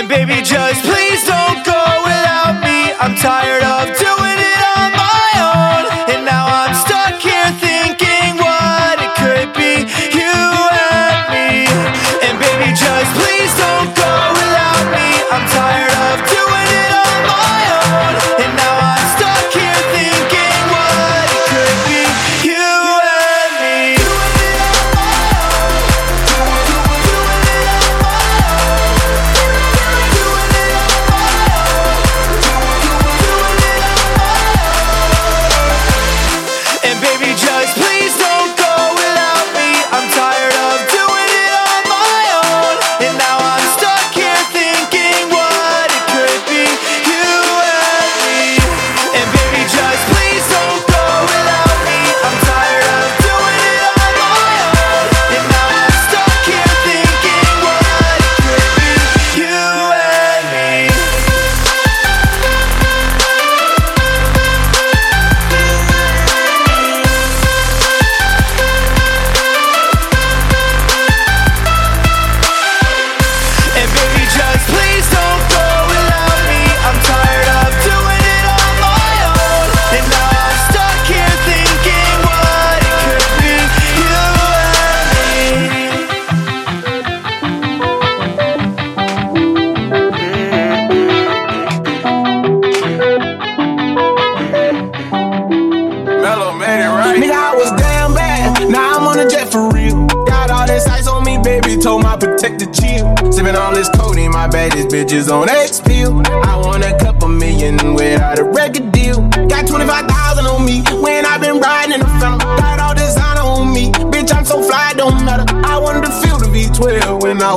And baby, just please don't go without me. I'm tired of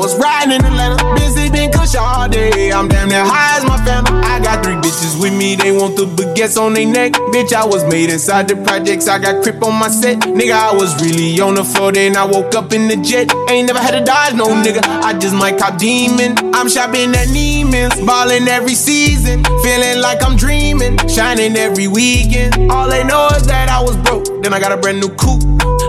was riding in Atlanta. Busy been cush all day. I'm damn near high as my family. I got three bitches with me. They want the baguettes on their neck. Bitch, I was made inside the projects. I got crip on my set. Nigga, I was really on the floor. Then I woke up in the jet. Ain't never had to dodge no nigga. I just might cop demon. I'm shopping at Neiman's. Ballin' every season. Feeling like I'm dreaming. Shining every weekend. All they know is that I was broke. Then I got a brand new coupe.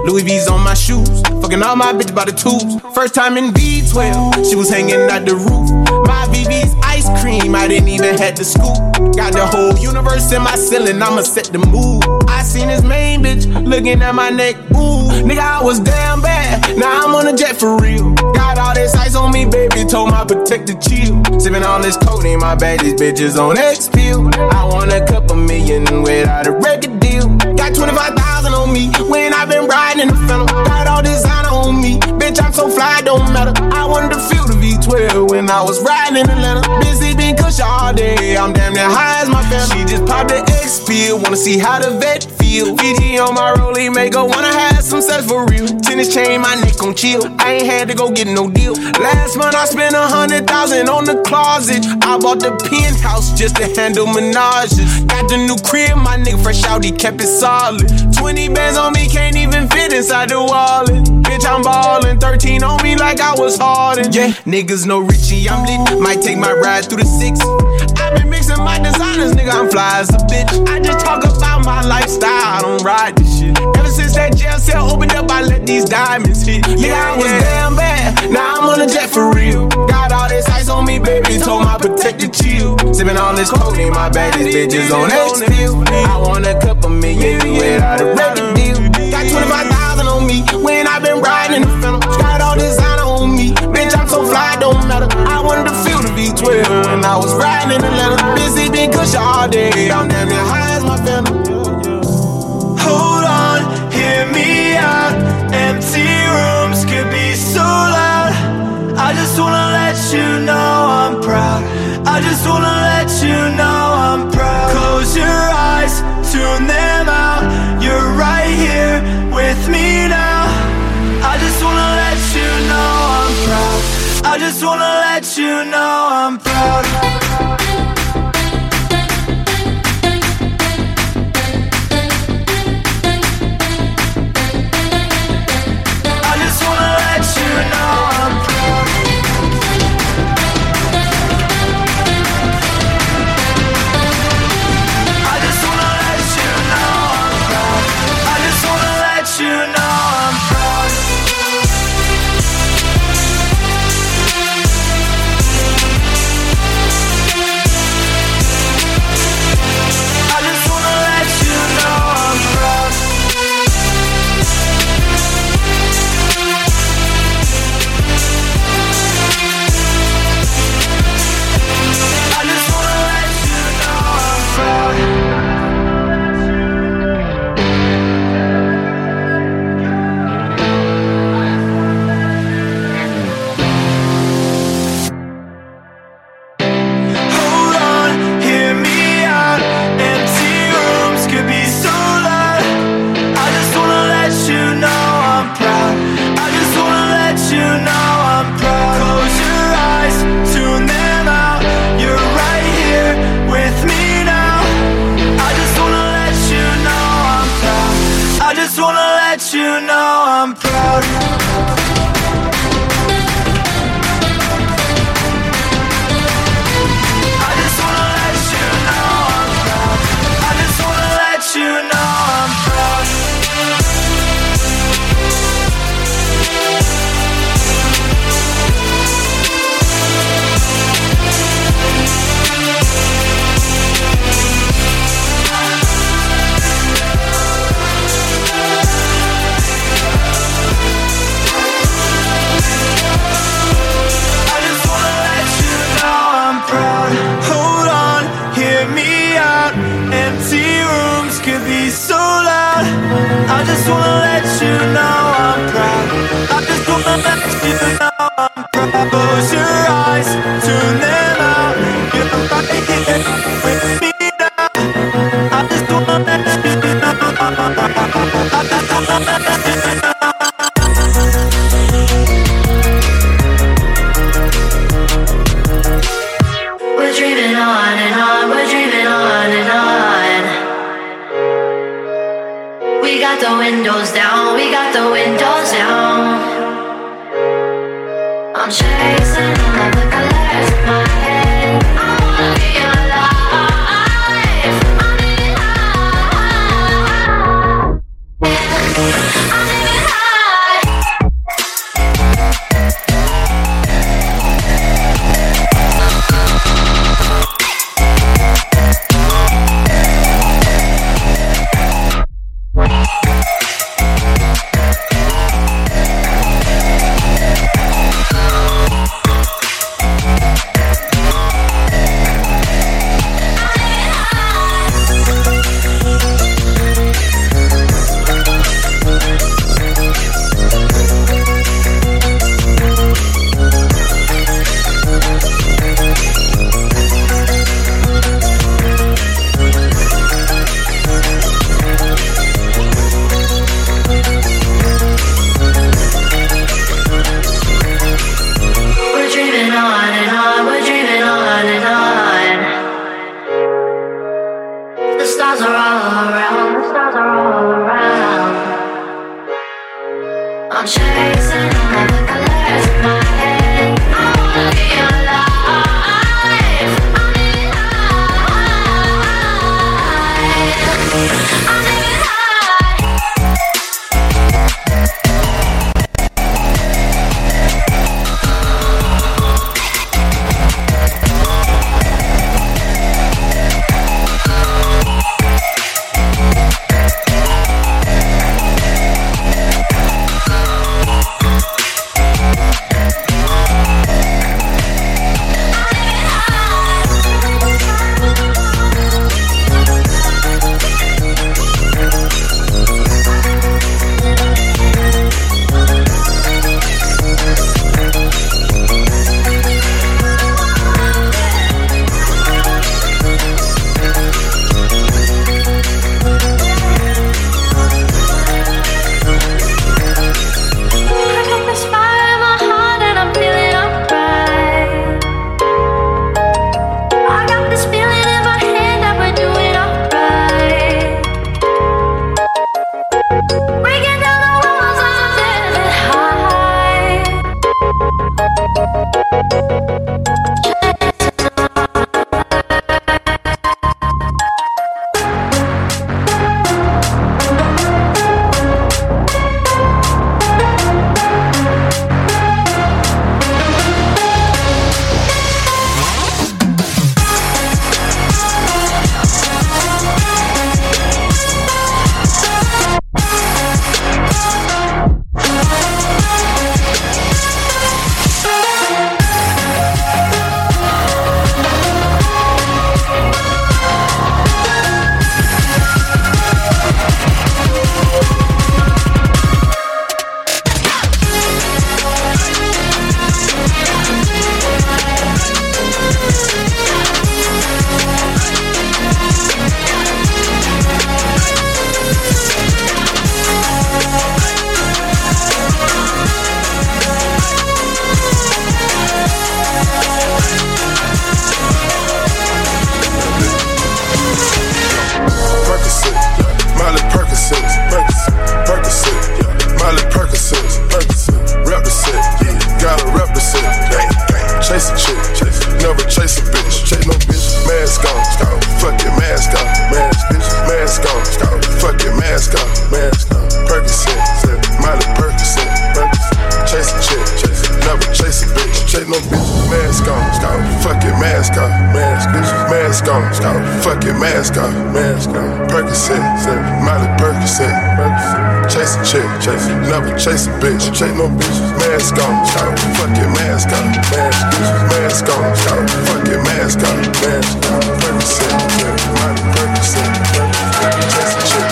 Louis V's on my shoes. Fucking all my bitch by the tubes. First time in V12, she was hanging out the roof. My VV's ice cream, I didn't even had to scoop. Got the whole universe in my ceiling, I'ma set the mood. I seen this main bitch looking at my neck, ooh. Nigga, I was damn bad. Now I'm on a jet for real. Got all this ice on me, baby. Told my protector chill. Sipping all this codeine, my baddest bitches on X pill. I want a couple million without a record deal. Got 25,000 on me when I've been riding in the phantom. When I was riding in Atlanta. Busy been cush all day. I'm damn near high as my family. She just popped the X pill. Wanna see how the vet feel. Fiji on my rollie, make her wanna have some sex for real. Tennis chain, my neck on chill. I ain't had to go get no deal. Last month I spent a hundred thousand on the closet. I bought the penthouse just to handle menages. Got the new crib, my nigga fresh out, he kept it solid. 20 bands on me, can't even fit inside the wallet. Bitch, I'm ballin', 13 on me like I was Harden. Yeah, niggas know Richie, I'm lit. Might take my ride through the six. I been mixing my designers, nigga, I'm fly as a bitch. I just talk about my lifestyle, I don't ride this shit. Ever since that jail cell opened up, I let these diamonds hit. Yeah, I was damn bad. Now I'm on a jet for real. Got all this ice on me, baby. Told my protector chill. Sipping all this codeine, my baddest bitches on X pill. I want a couple million without a record deal. Got 25,000 on me when i been riding in the phantom. Got all designer on me. Bitch, I'm so fly, the V12 when I was riding in Atlanta. Busy been cush all day. I'm damn near high as my phantom. Hold on, hear me out. Empty rooms could be so loud. I just wanna let you know I'm proud. I just wanna let you know I'm proud. Close your eyes, tune them out. You're right here with me now. I just wanna let you know I'm. I just wanna let you know I'm proud. close your eyes. chasing, never chase a bitch. Chase no bitches, mask on, shout. Fuck your mask on, mask bitches, mask on, shout. Fuck your mask on, mask on. Percocet, yeah, my Percocet. Chase a chick,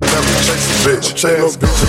never chase a bitch. Chase no bitches.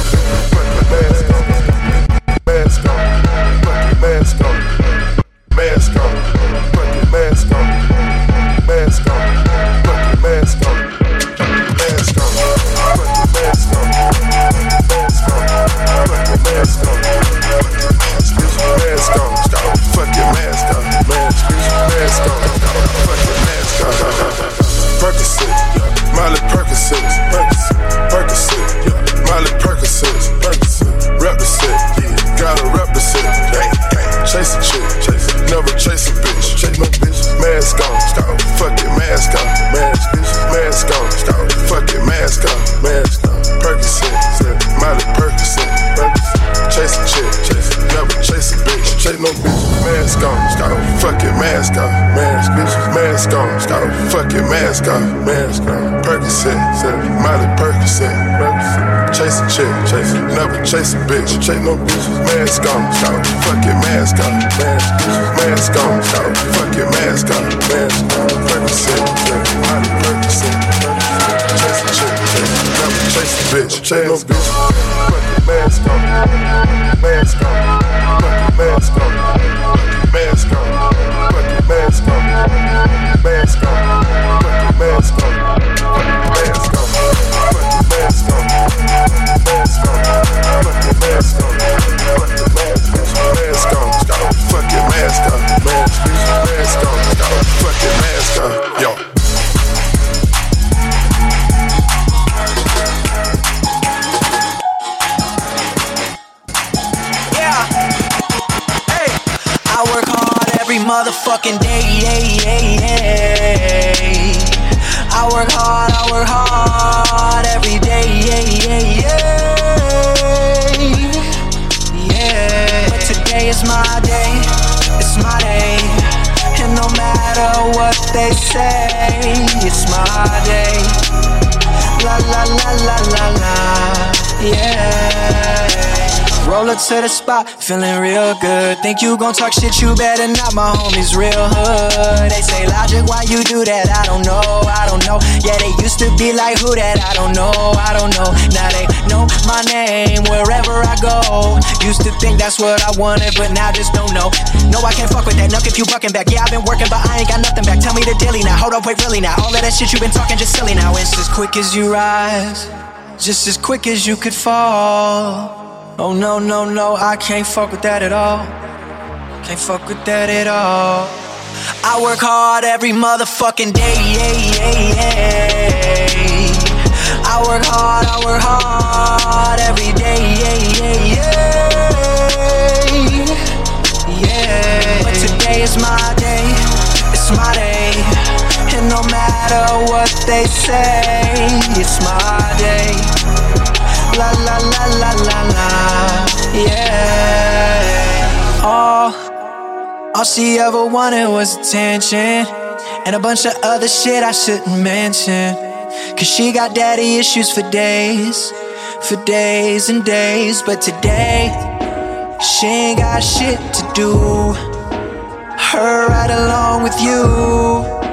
A bitch, chase no bitch. Mask on, stop. Fucking mask on, mask. Mask on, stop. Fucking mask on, mask. Percocet. Miley Percocet. Chase a chick, chase it. A bitch, chase no bitch. Fucking mask on, mask on. Fucking mask on, mask on. Fucking mask on, mask on. Fucking mask on, mask on, mask. Mask on, stop. Fucking mask on, mask. Mask on, stop. Fucking mask on, yo. It's my day. La la la la la la. Yeah. Roll up to the spot, feeling real good. Think you gon' talk shit, you better not. My homies real hood. They say logic, why you do that? I don't know, I don't know. Yeah, they used to be like who that? I don't know, I don't know. Now they know my name wherever I go. Used to think that's what I wanted, but now just don't know. No, I can't fuck with that. Nuck if you bucking back. Yeah, I've been working, but I ain't got nothing back. Tell me the daily now. Hold up, wait, really now. All of that shit you been talking just silly now. It's as quick as you rise, just as quick as you could fall. Oh no, no, no, I can't fuck with that at all. Can't fuck with that at all. I work hard every motherfucking day. Yeah, yeah, yeah. I work hard, I work hard every day. Yeah, yeah, yeah. Yeah. But today is my day. It's my day. And no matter what they say, it's my day. La la la la la la, yeah. All, all she ever wanted was attention and a bunch of other shit I shouldn't mention. Cause she got daddy issues for days, for days and days. But today, she ain't got shit to do. Her right along with you.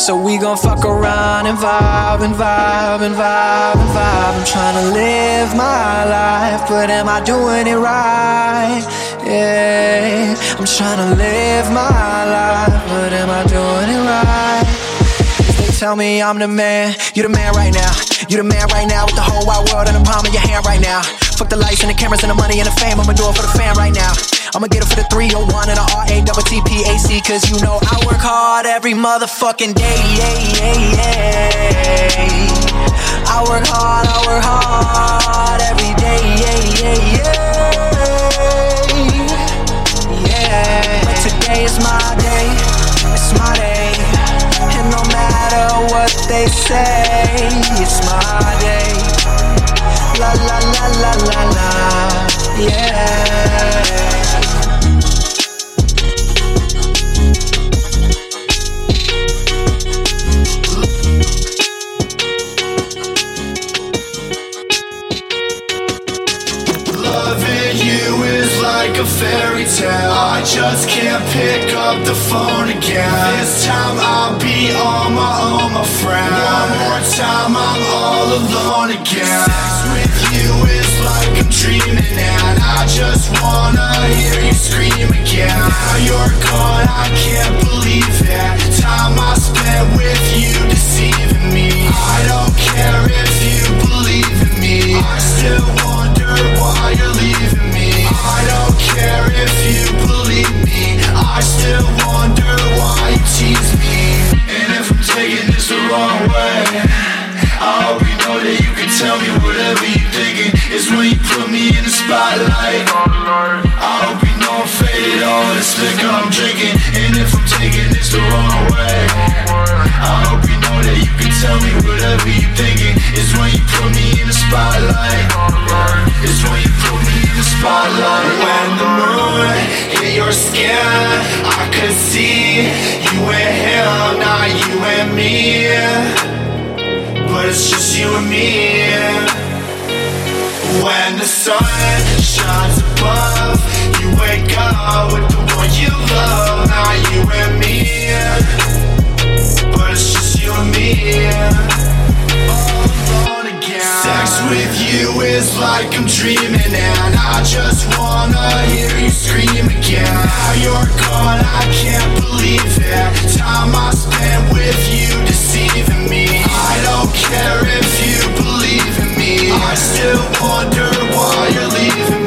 So we gon' fuck around and vibe and vibe and vibe and vibe. I'm tryna live my life, but am I doing it right? Yeah, I'm tryna live my life, but am I doing it right? They tell me I'm the man, you the man right now. You the man right now with the whole wide world in the palm of your hand right now. Fuck the lights and the cameras and the money and the fame. I'ma do it for the fam right now. I'ma get it for the 301 and the RA double Cause you know I work hard every motherfucking day. Yeah, yeah, yeah. I work hard, I work hard every day. Yeah, yeah, yeah. Yeah. But today is my day. It's my day. And no matter what they say, it's my day. La la la la la la, yeah. Loving you like a fairy tale. I just can't pick up the phone again. This time I'll be on my own, my friend. One more time, I'm all alone again. Sex with you is like I'm dreaming And I just wanna hear you scream again Now you're gone, I can't believe it Time I spent with you deceiving me I don't care if you believe in me I still wonder why you're leaving me? I don't care if you believe me. I still wonder why you tease me. And if I'm taking this the wrong way I hope you know that you can tell me whatever you thinking. It's when you put me in the spotlight. I hope you know I'm faded all liquor I'm drinking. And if I'm taking this the wrong way. I hope you know that you can tell me whatever you thinking. It's when you put me in the spotlight. It's when you put me in the spotlight. When the moon hit your skin I could see you and him, not you and me but it's just you and me. When the sun shines above, you wake up with the one you love, not you and me. But it's just you and me. All alone again. Sex with you is like I'm dreaming, and I just wanna hear you scream again. Now you're gone, I can't believe it. Time I spent with you deceiving me. I don't care if you believe in me. I still wonder why you're leaving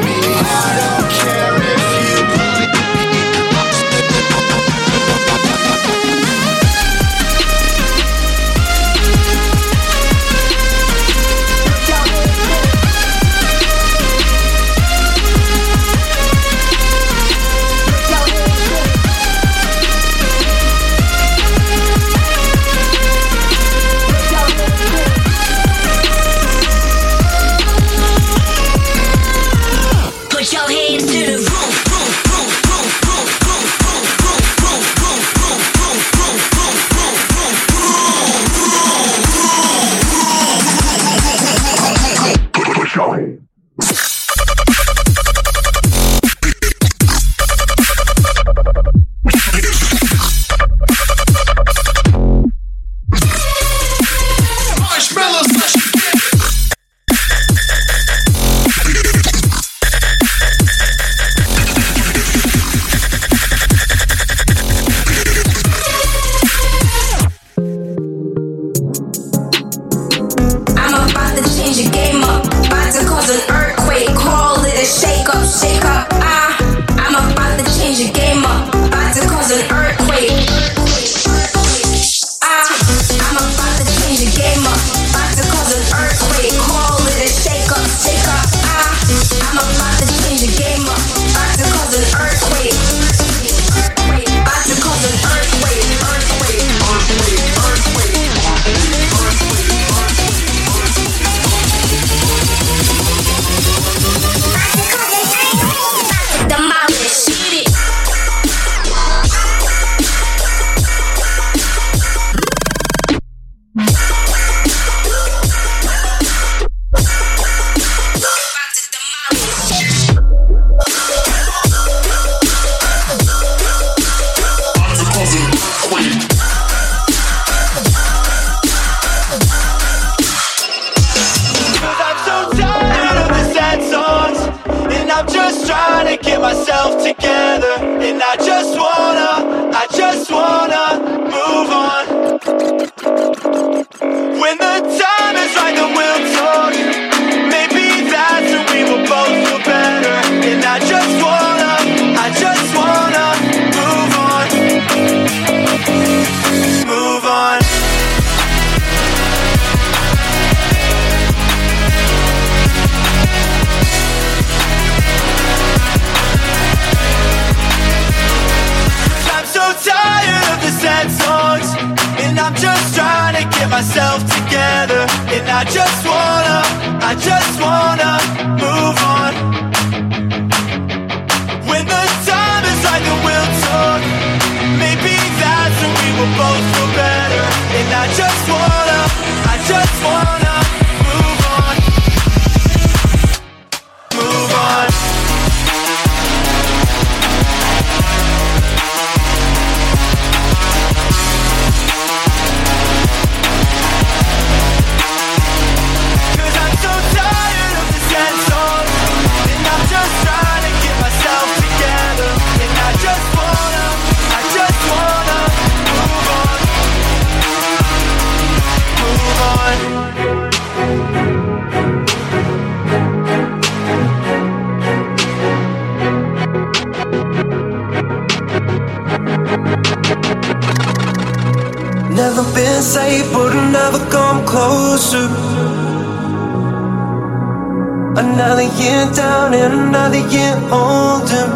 and another year older.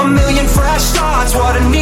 A million fresh starts, what a need.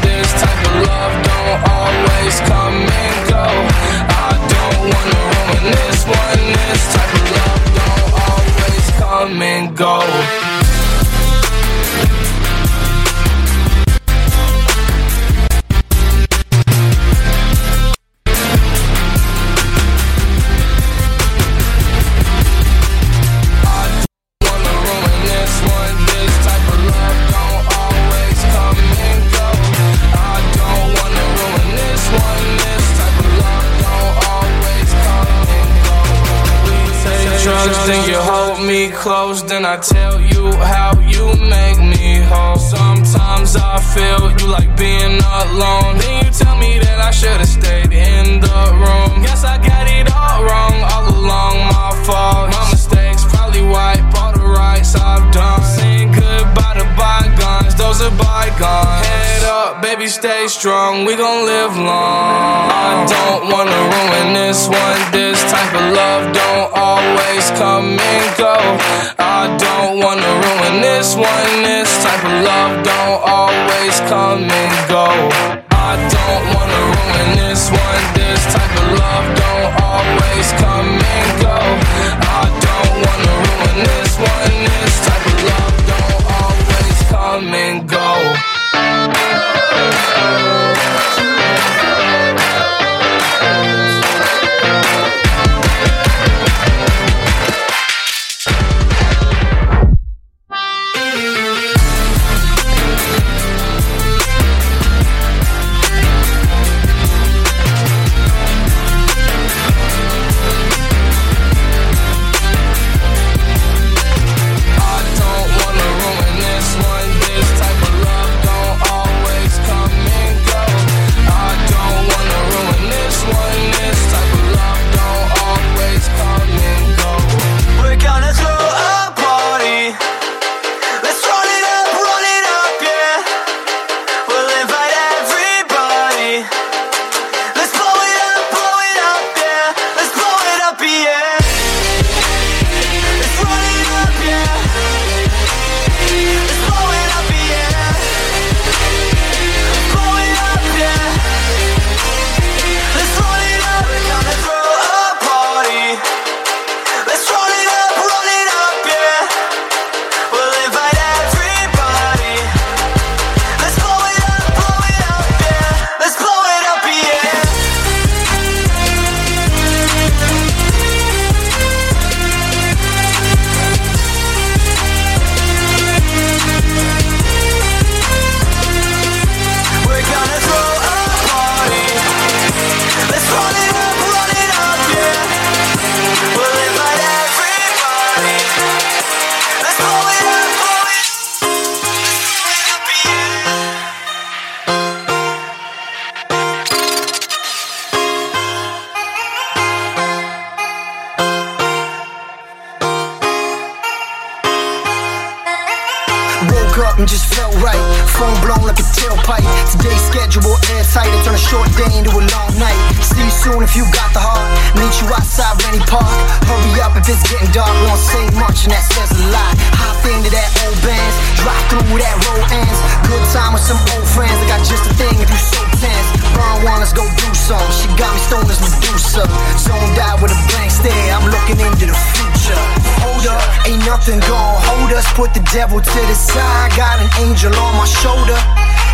Type of love don't always come and go. I don't wanna ruin this one. This type of love don't always come and go. Baby, stay strong. We gon' live long. I don't wanna ruin this one. This type of love don't always come and go. I don't wanna ruin this one. This type of love don't always come and go. I don't wanna ruin this one. This type of love don't always come and go. I don't wanna ruin this one. This type of love don't always come and go. Phone Zoned out with a blank stare. I'm looking into the future. Hold up, ain't nothing gon' hold us. Put the devil to the side. Got an angel on my shoulder.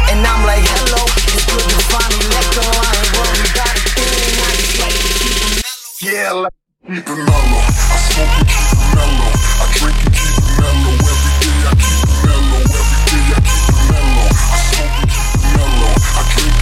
And I'm like, hello, it's good to finally let go. I ain't worried about a thing. I just like to keep it mellow. Yeah, like keep it mellow. I smoke and keep it mellow. I drink and keep it mellow. Every day I keep it mellow. Every day I keep it mellow. I smoke and keep it mellow. I drink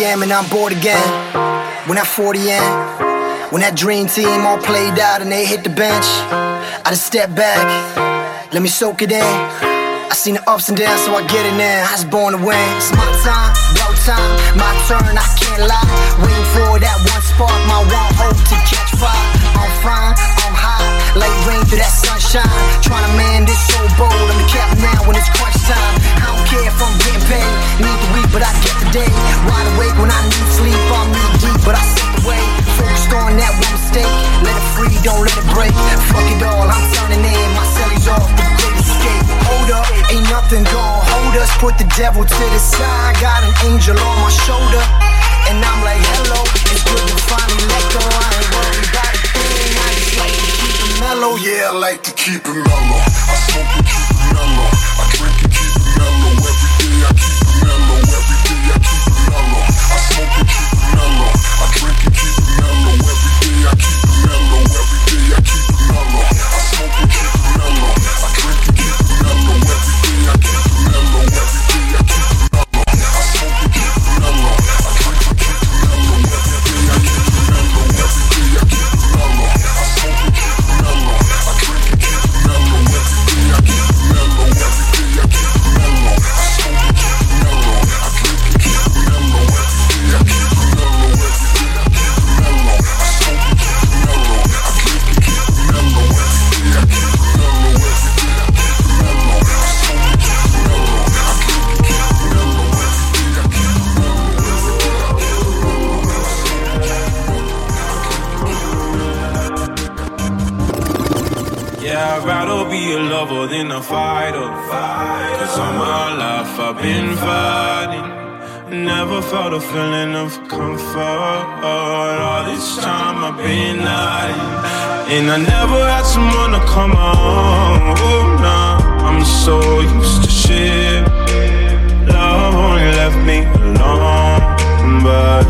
a.m. and I'm bored again. When that 40 in, when that dream team all played out and they hit the bench, I just step back, let me soak it in. I seen the ups and downs, so I get it now. I was born to win. It's my time, blow time, my turn. I can't lie. Waiting for that one spark, my one hope to catch fire. I'm fine, I'm high, like rain through that sunshine. Trying to man this so bold. I'm the captain now when it's crunch time. I don't care if I'm getting paid. Need the week, but I get the day. Wide awake when I need sleep. I'm knee deep, but I slip away. Focused on that one mistake. Let it free, don't let it break. Fuck it all, I'm turning in. My cellies off, the great escape. Hold up, ain't nothing gon' hold us. Put the devil to the side. Got an angel on my shoulder. And I'm like, hello, it's good to finally let go. I ain't worried about mellow. Yeah, I like to keep it mellow. I smoke and keep it mellow. I drink and keep it mellow. Every day I keep it mellow. Every day I keep it mellow. I smoke and keep it mellow. I drink and keep it mellow. Every day I keep it mellow. Every day I keep it mellow. I smoke and keep be a lover than a fighter. Oh. Cause all my life I've been fighting. Never felt a feeling of comfort. All this time I've been hiding. And I never had someone to come on. Oh, nah, I'm so used to shit. Love only left me alone. But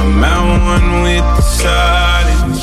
I'm at one with the silence.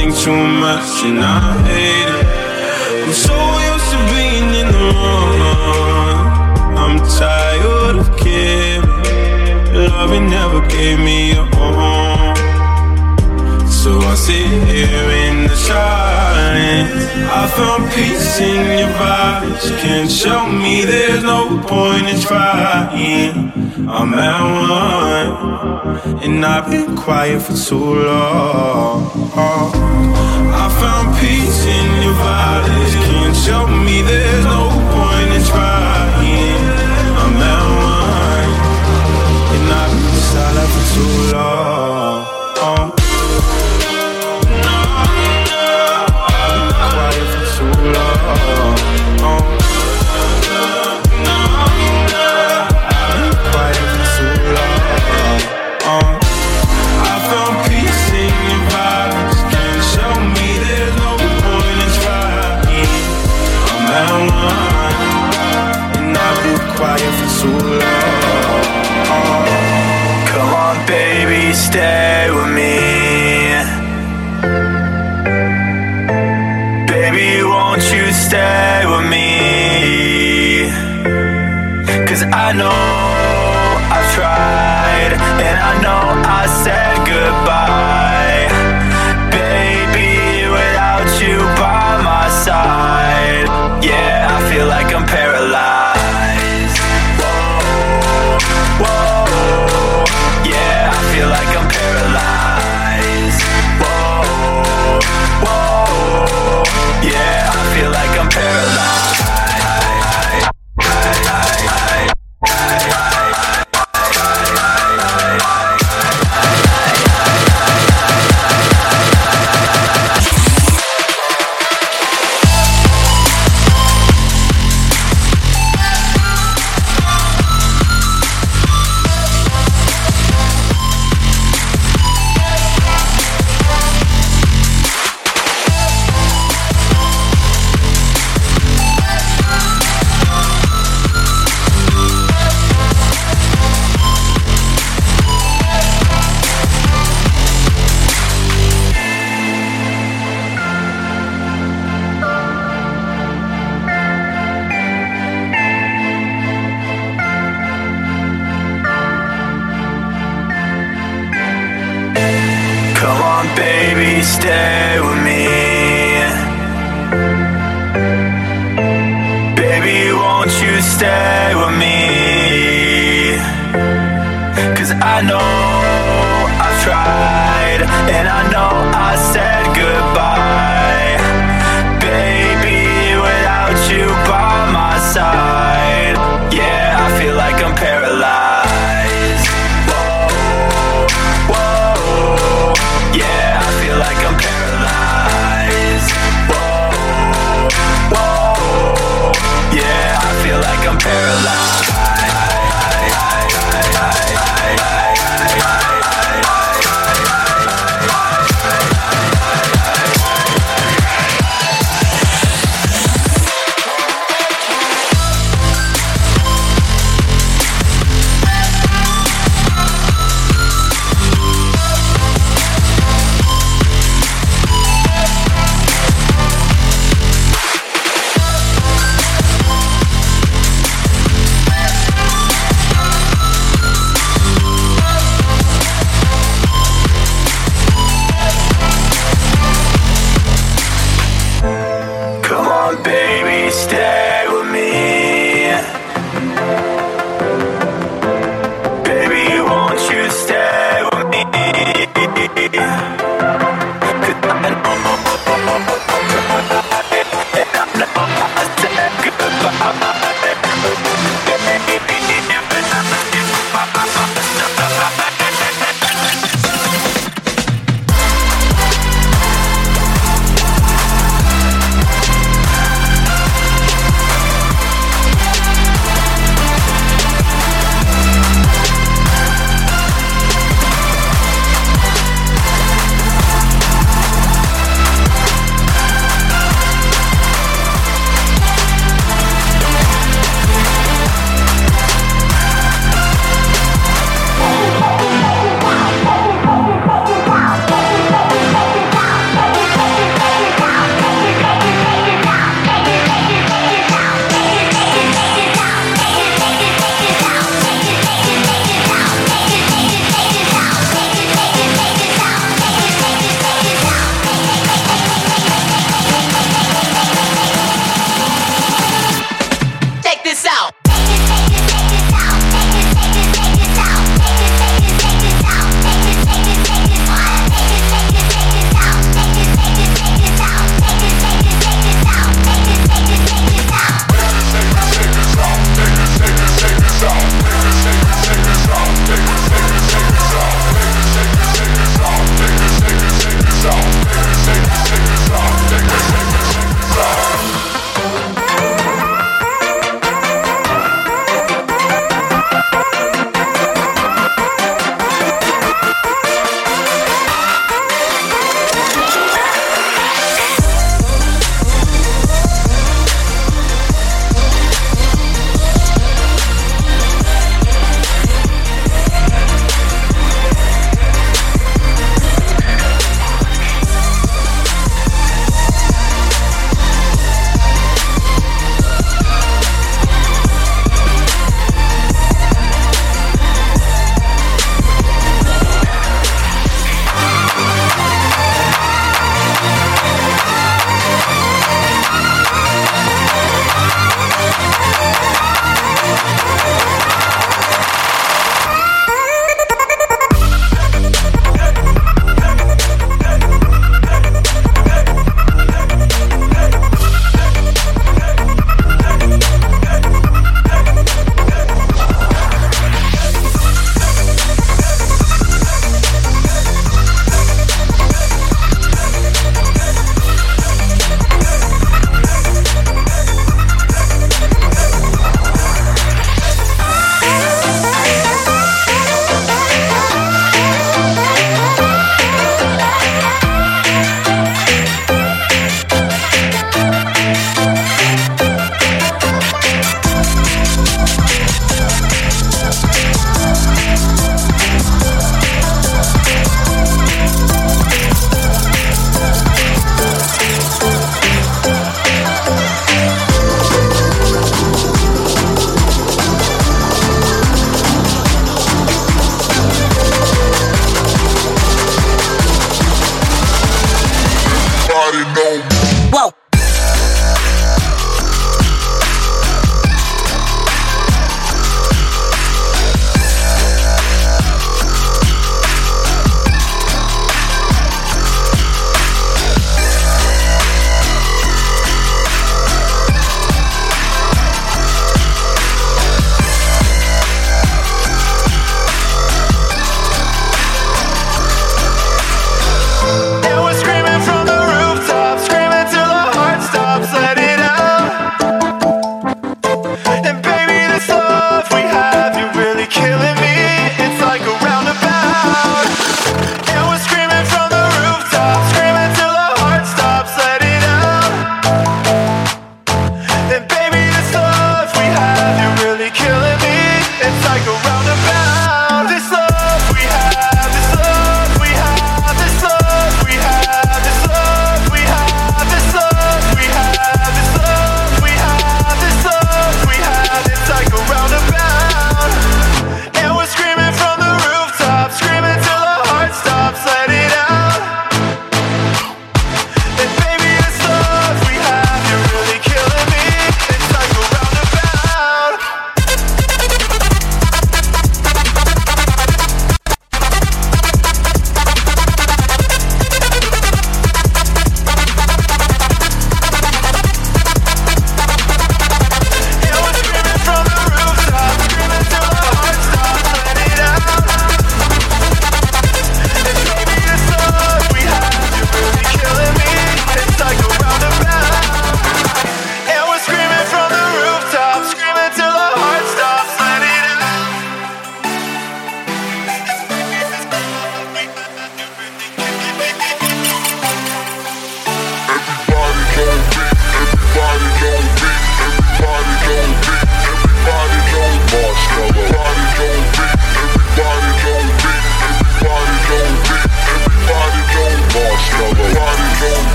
Think too much and I hate it. I'm so used to being in the wrong. I'm tired of caring. Loving never gave me a home sit here in the silence. I found peace in your vibes. Can't show me there's no point in trying. I'm at one, and I've been quiet for too long. I found peace in your violence. Can't show me there's no point in trying. I'm at one, and I've been silent for too long. stay with me. Cause I know.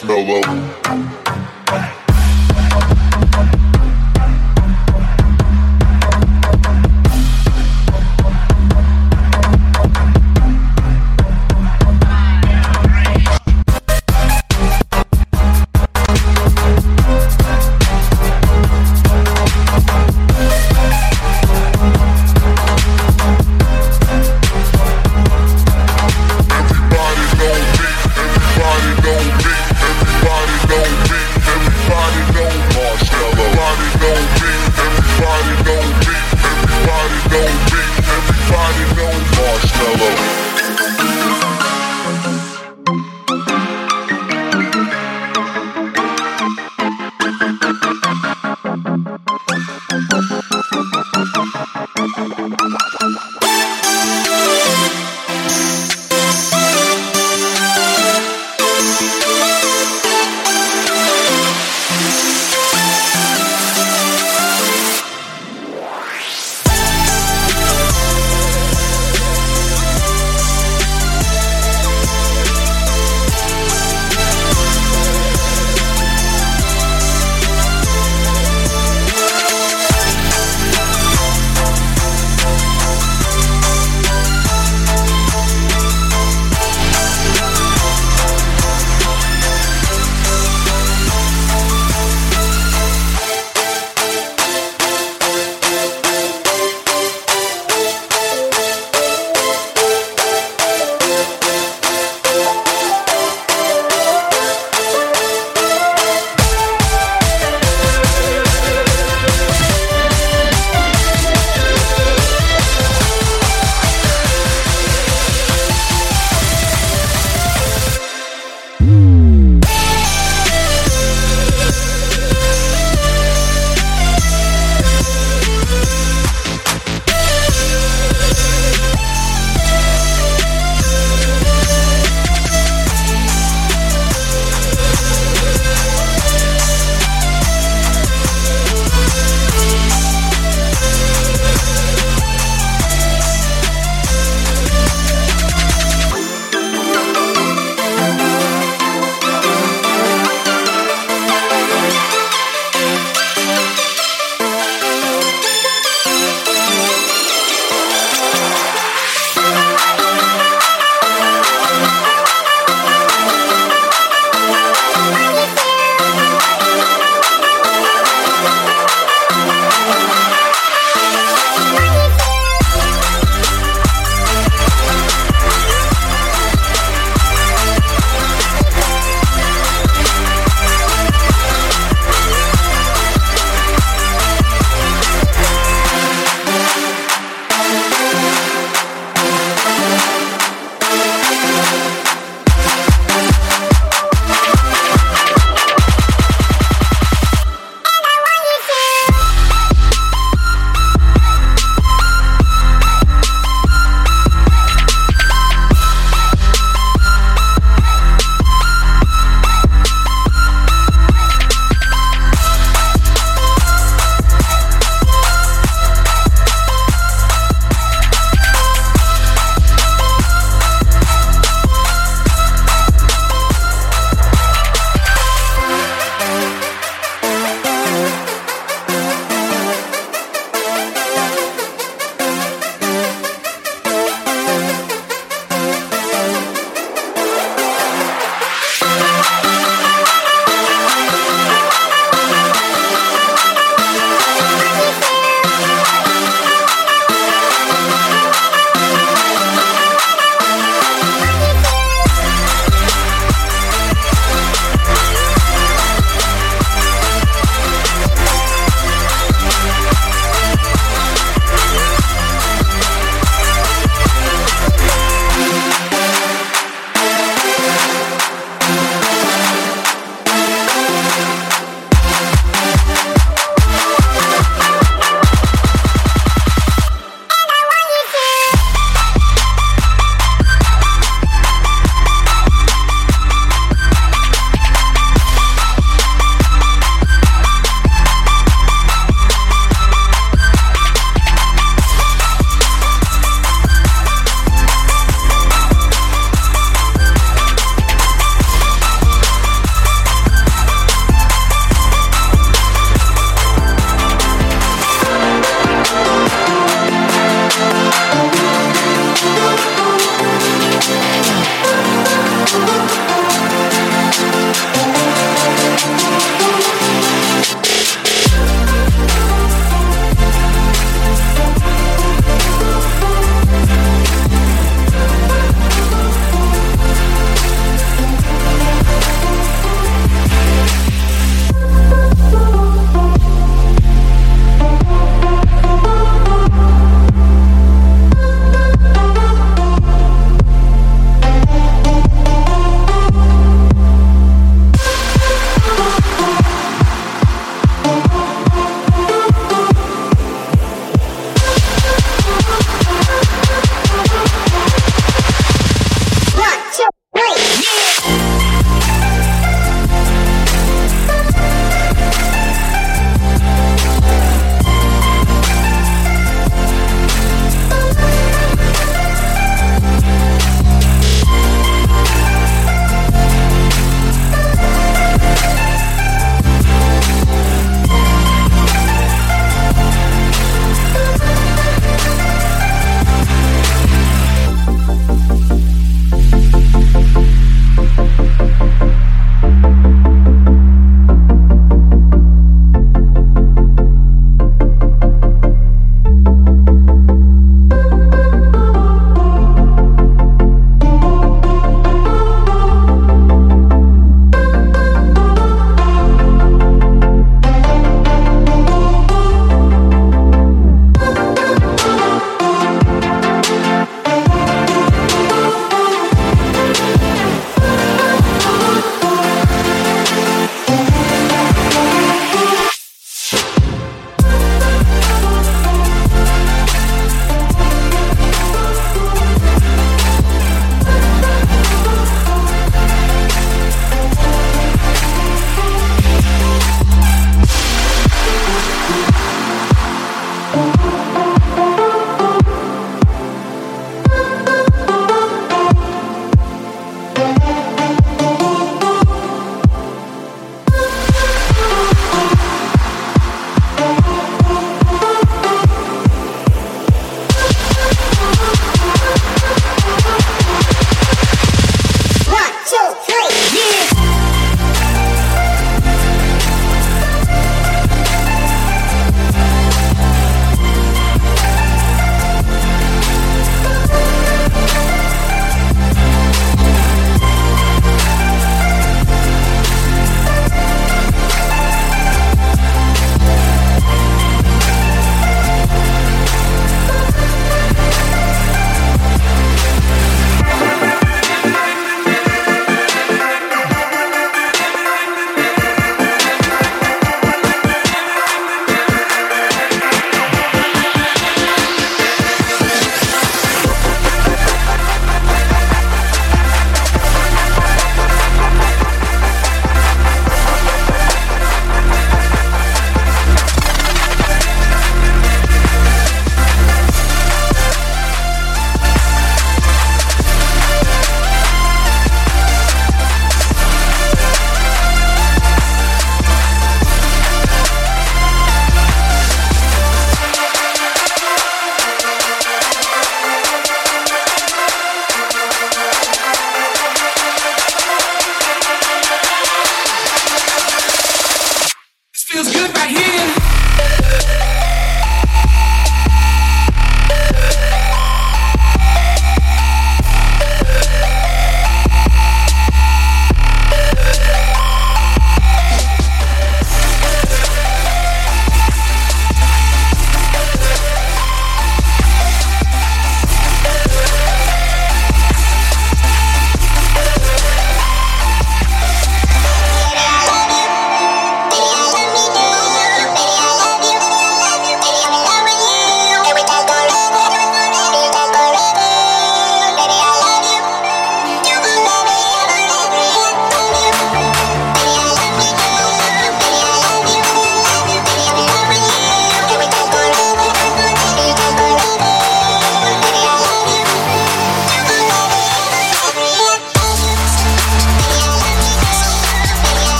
Know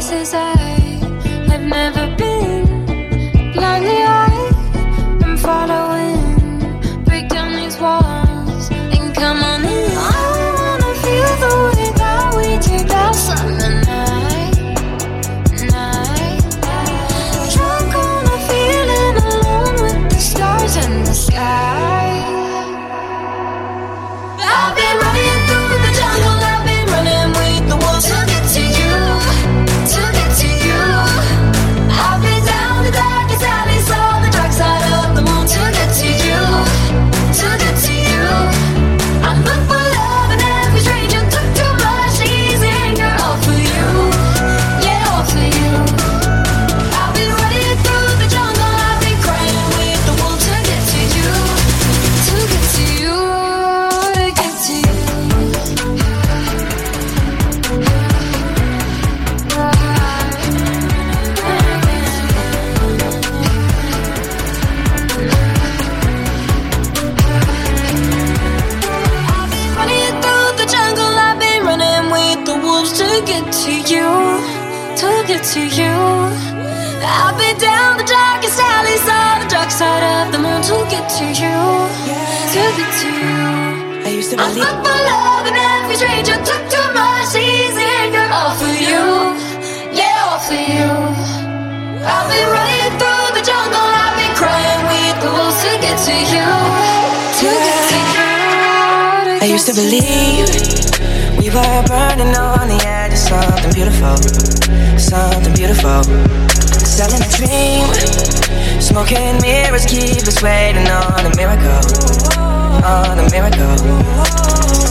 places I have never picture you yeah. to the two. I used to believe. I'm for love and every stranger took too much easy anger. All for you, yeah, all for you. I've been running through the jungle, I've been crying with the wolves to get to you. To get to you. I used to believe we were burning on the edge of something beautiful, something beautiful selling a dream. Smoking mirrors keep us waiting on a miracle. On a miracle.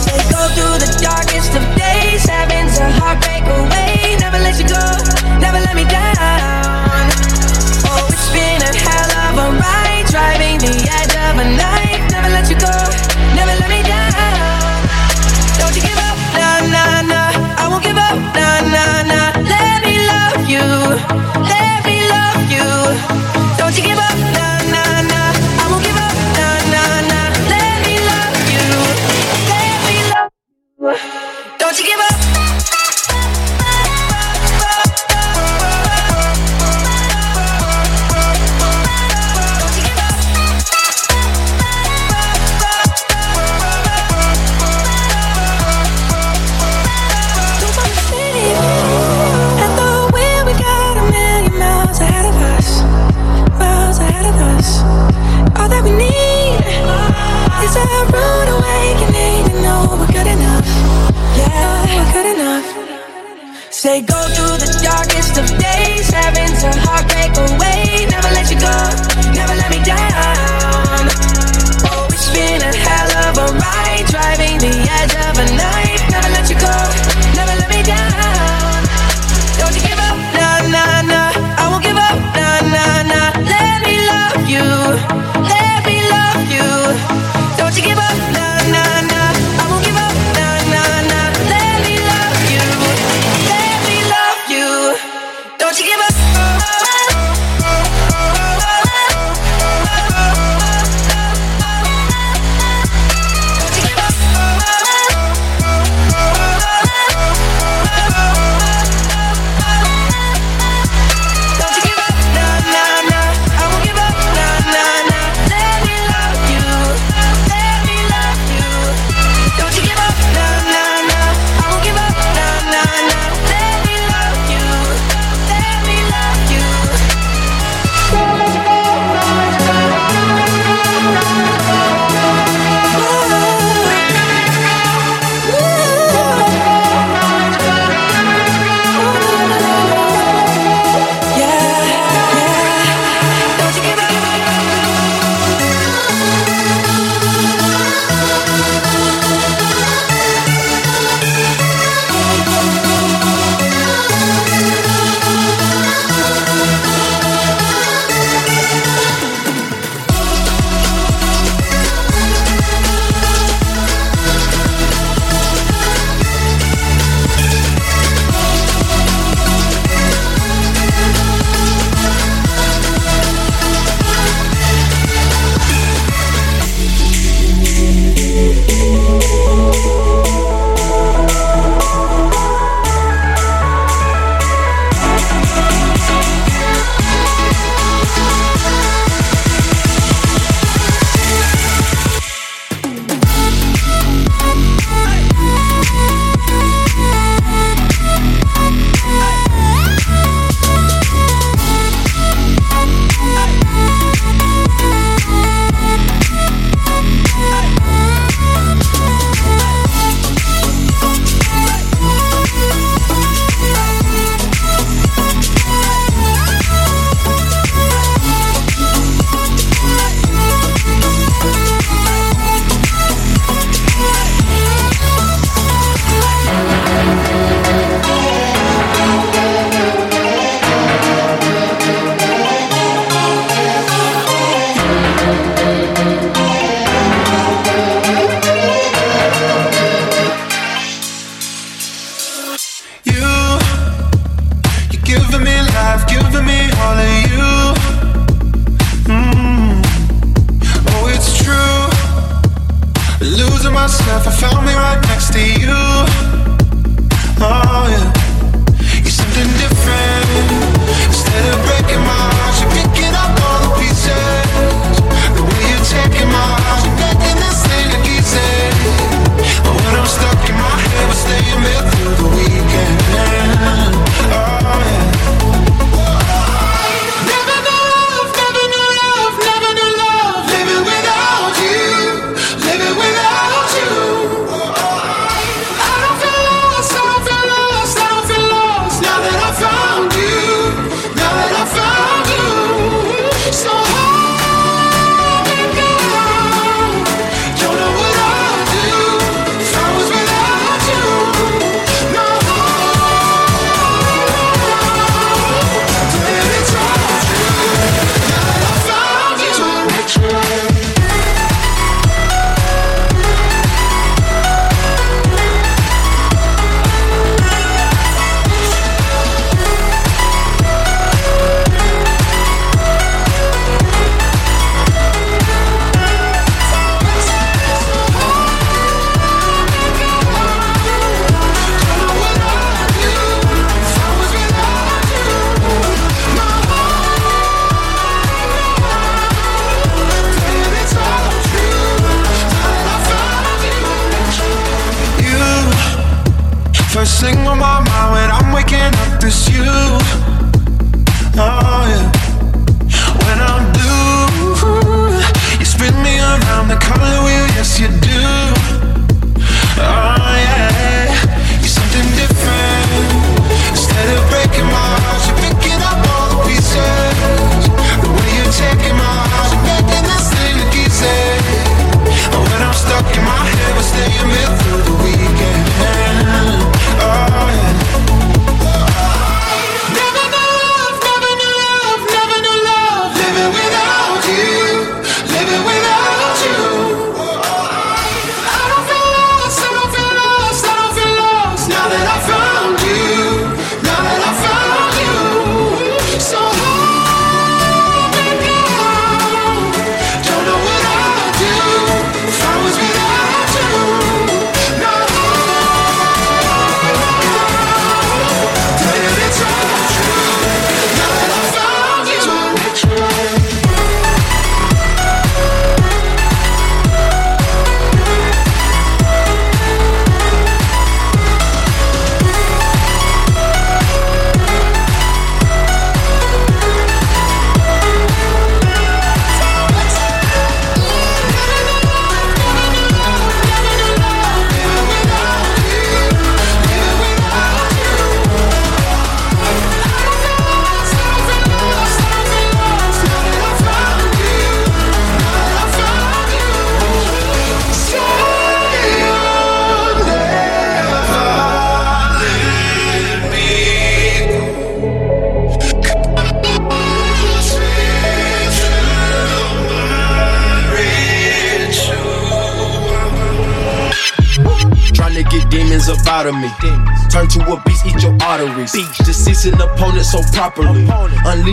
They go through the darkest of days. Heaven's a heartbreak away. Never let you go. Never let me down. Oh, it's been a hell of a ride. Driving the edge of a night.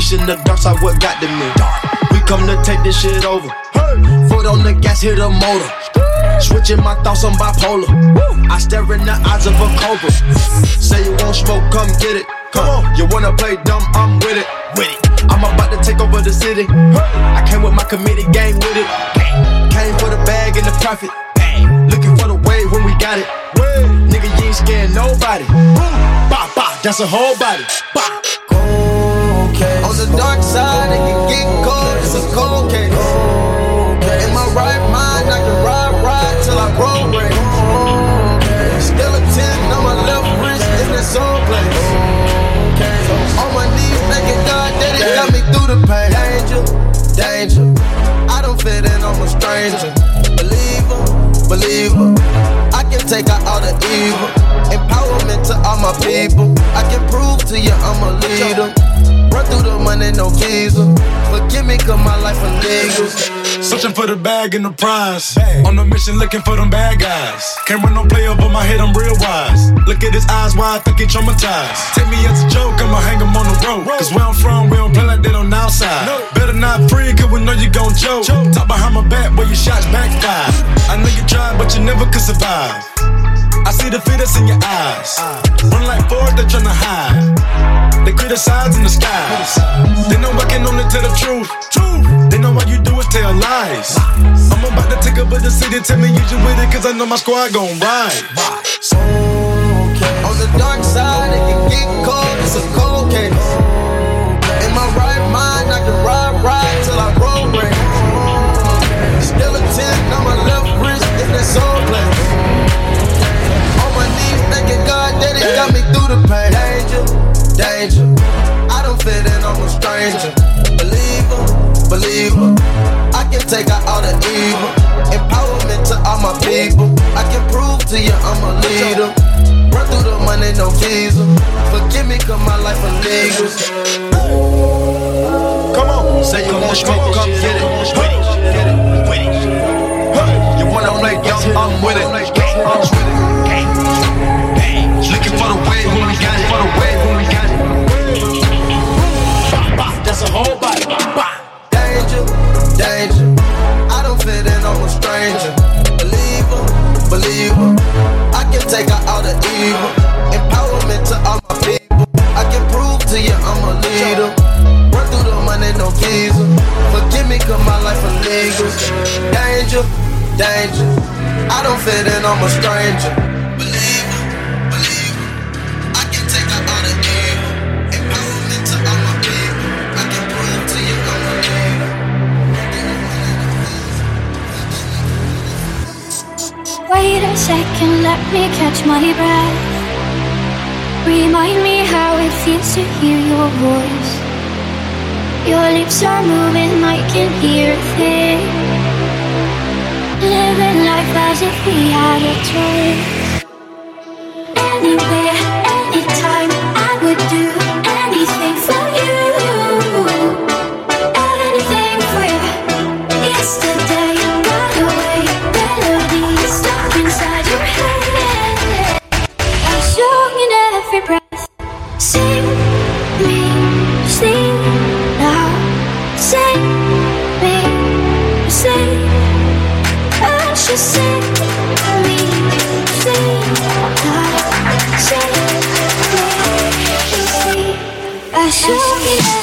Unleashing the dark side, what got to me. We come to take this shit over. Foot on the gas, hit a motor. Switching my thoughts on bipolar. I stare in the eyes of a cobra. Say you won't smoke, come get it. Come on, you wanna play dumb? I'm with it. With it. I'm about to take over the city. I came with my committee gang with it. Came for the bag and the profit. Looking for the wave when we got it. Nigga, you ain't scared nobody. Bah, bah, that's a whole body. Believer, believer. I can take out all the evil. Empowerment to all my people. I can prove to you I'm a leader. Run through the money, no visa. Forgive me, cause my life illegal. Searching for the bag and the prize. On a mission looking for them bad guys. Can't run no play over my head, I'm real wise. Look at his eyes, why I think he traumatized. Take me as a joke, I'ma hang him on the road. Cause where I'm from, we don't play like that on the outside. Better not free, cause we know you gon' joke. Talk behind my back, where your shots backfire. I know you tried, but you never could survive. I see the fear that's in your eyes. Ah. Run like Ford, they're tryna hide. They criticize in the skies. They know I can only tell the truth. They know all you do is tell lies. I'm about to take over the city, tell me you just with it, cause I know my squad gon' ride. On the dark side, it can get cold. It's a cold case. In my right mind, I can ride, ride till I roll break. Still a 10 on my left wrist in this old place. On my knees, thanking God that it got me through the pain. Danger, danger. I don't fit in, I'm a stranger. Believer, believer. I can take out all the evil. Empowerment to all my people. I can prove to you I'm a leader. Run through the money, no visa. Forgive me, cause my life illegal. Come on, say you want smoke, come get it. With it, get it, You wanna play young, I'm with it. I'm with it. Looking for the wave when we got. For the wave when we got. That's a whole body. Danger, danger. I don't fit in, I'm a stranger. Believer, believer. I can take out all the evil. Empowerment to all my people. I can prove to you I'm a leader. Run through the money, no visa. Forgive me, cause my life illegal. Danger, danger. I don't fit in, I'm a stranger. Wait a second, let me catch my breath. Remind me how it feels to hear your voice. Your lips are moving, I can hear a thing. Living life as if we had a choice. Anywhere, anytime, I would do. show me.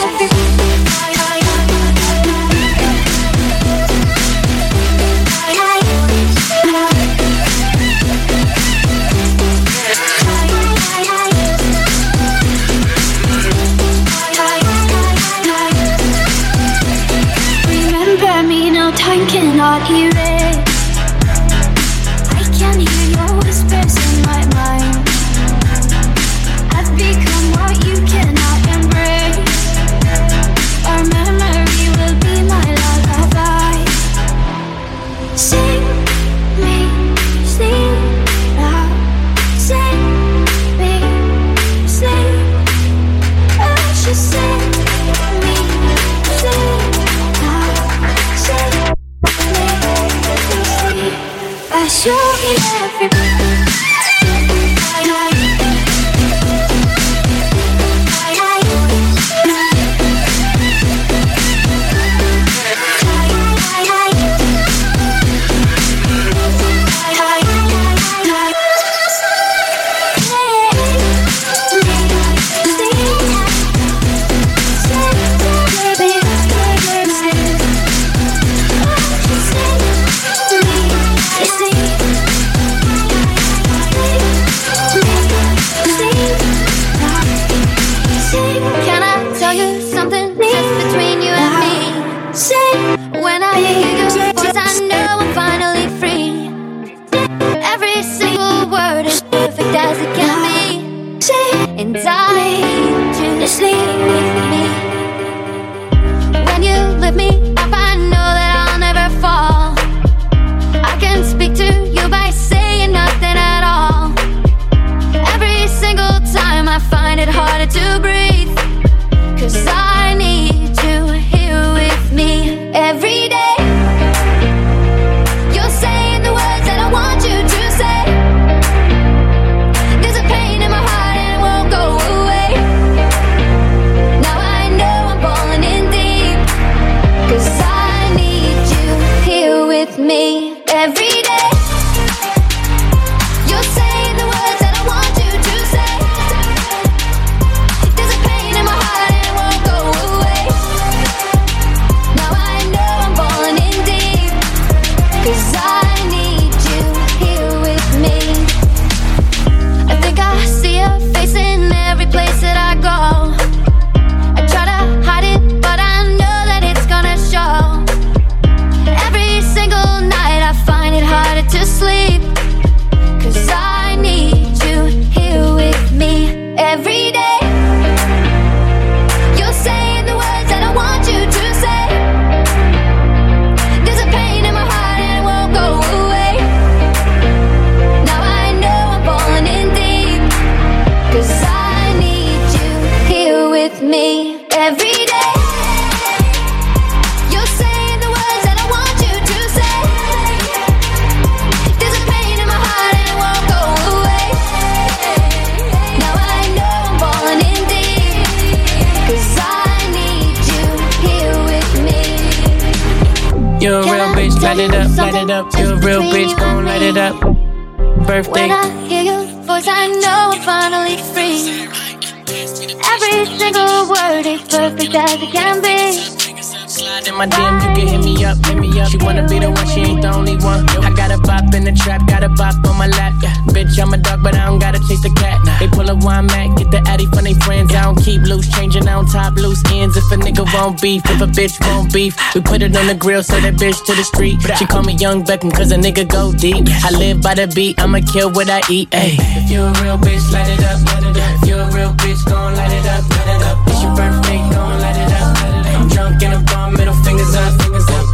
On the grill, so that bitch to the street. She call me Young Beckham, cause a nigga go deep. I live by the beat, I'ma kill what I eat. Ayy, if you a real bitch, light it up, light it up. If you a real bitch, gon' light it up, light it up. It's your birthday, gon' light it up, light it up. I'm drunk in a bar, middle fingers up, fingers up.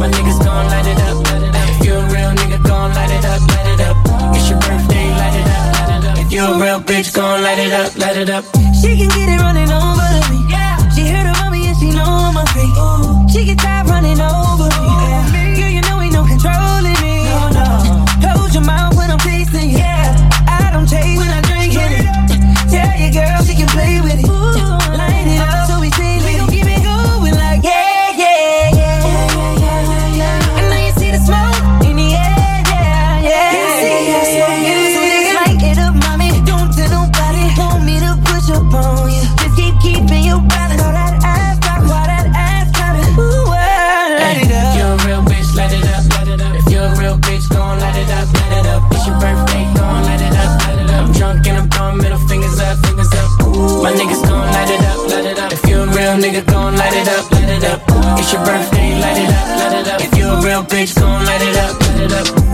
My niggas gon' light it up, light it up. If you a real nigga, gon' light it up, light it up. It's your birthday, light it up, light it up. If you a real bitch, gon' light it up, light it up. She can get it running over up. It's your birthday, light it up, light it up. If you a real bitch, gon' light it up, light it up.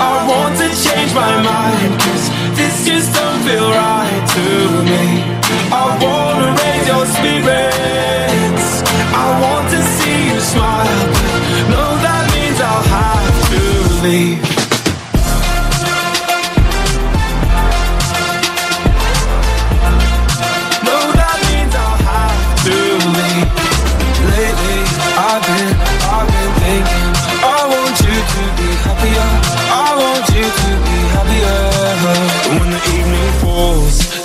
I want to change my mind Cause this just don't feel right to me. I wanna raise your spirits. I want to see you smile. But no, that means I'll have to leave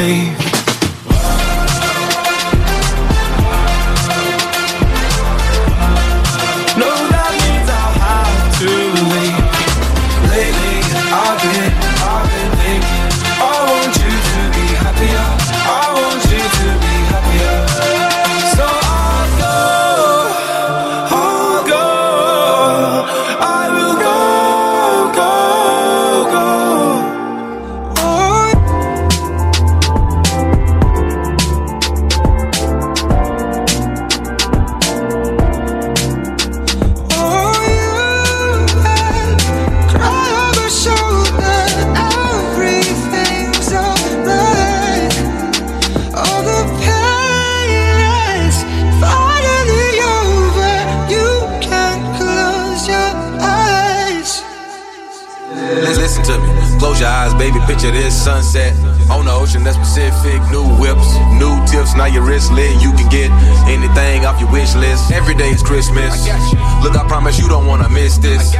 to baby. Picture this sunset on the ocean that's Pacific. New whips, new tips. Now your wrist lit. You can get anything off your wish list. Every day is Christmas. Look, I promise you don't wanna miss this.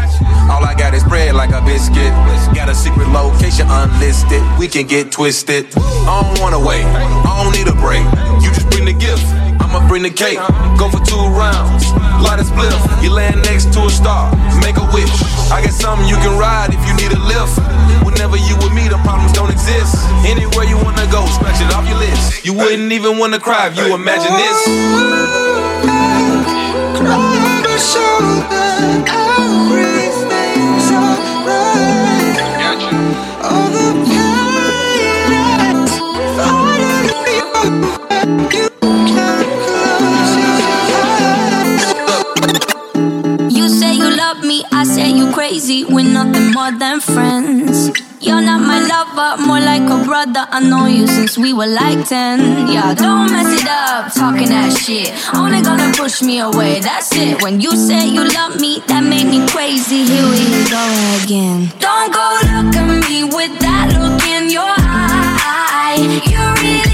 All I got is bread like a biscuit. Got a secret location unlisted. We can get twisted. I don't wanna wait. I don't need a break. You just bring the gift. I'ma bring the cake. Go for two rounds. Light a spliff. You land next to a star. Make a wish. I got something you can ride if you need a lift. Whenever you with me, the problems don't exist. Anywhere you wanna go, scratch it off your list. You wouldn't even wanna cry if you imagine this. You say you love me, I say you crazy. We're nothing more than friends. You're not my lover, more like a brother. I know you since we were like 10. Yeah, don't mess it up, talking that shit. Only gonna push me away, that's it. When you say you love me, that made me crazy. Here we go again. Don't go look at me with that look in your eye. You really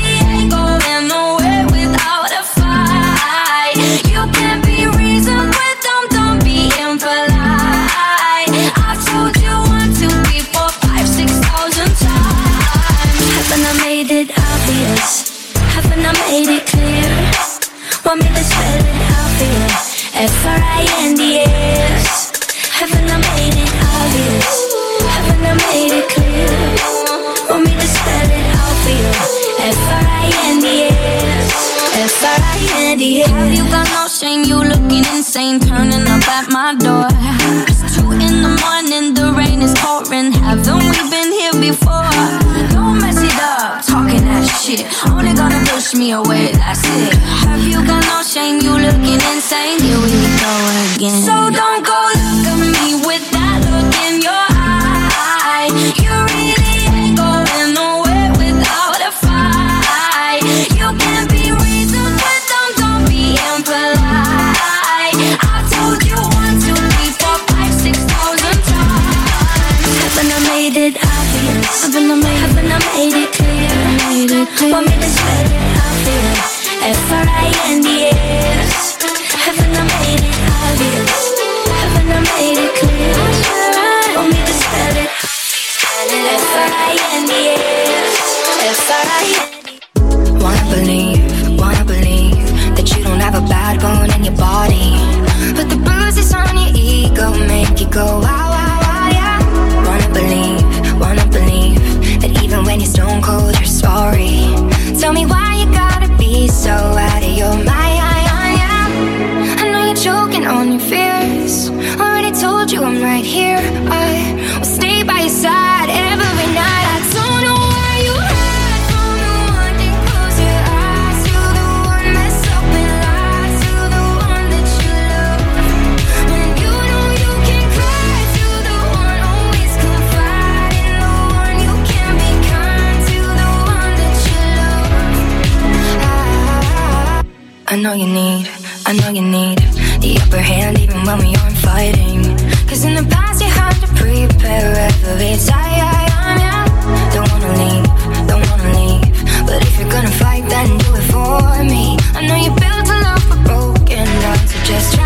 F-R-I-N-D-S Have you got no shame? You looking insane Turning up at my door. It's two in the morning The rain is pouring. Haven't we been here before? Don't mess it up Talking that shit. Only gonna push me away That's it. Have you got no shame? You looking insane? Here we go again. So don't go look at me With that look in your eye. You Haven't I made, haven't I made it clear? Made it clear. Want me to spell it out for you? F-R-I-N-D-S Haven't I made it obvious? Haven't I made it clear? Want me to spell it? F-R-I-N-D-S F-R-I-N-D-S Wanna believe, wanna believe that you don't have a bad bone in your body. But the bruises on your ego make you go wow, wow, wow, yeah. Wanna believe, stone cold, you're sorry. Tell me why you gotta be so out of your mind. I know you're choking on your fears. Already told you I'm right here. I you need, I know you need the upper hand even when we aren't fighting. Cause in the past you had to prepare every time. Yeah. Don't wanna leave, don't wanna leave. But if you're gonna fight, then do it for me. I know you built a love for broken hearts, so just try.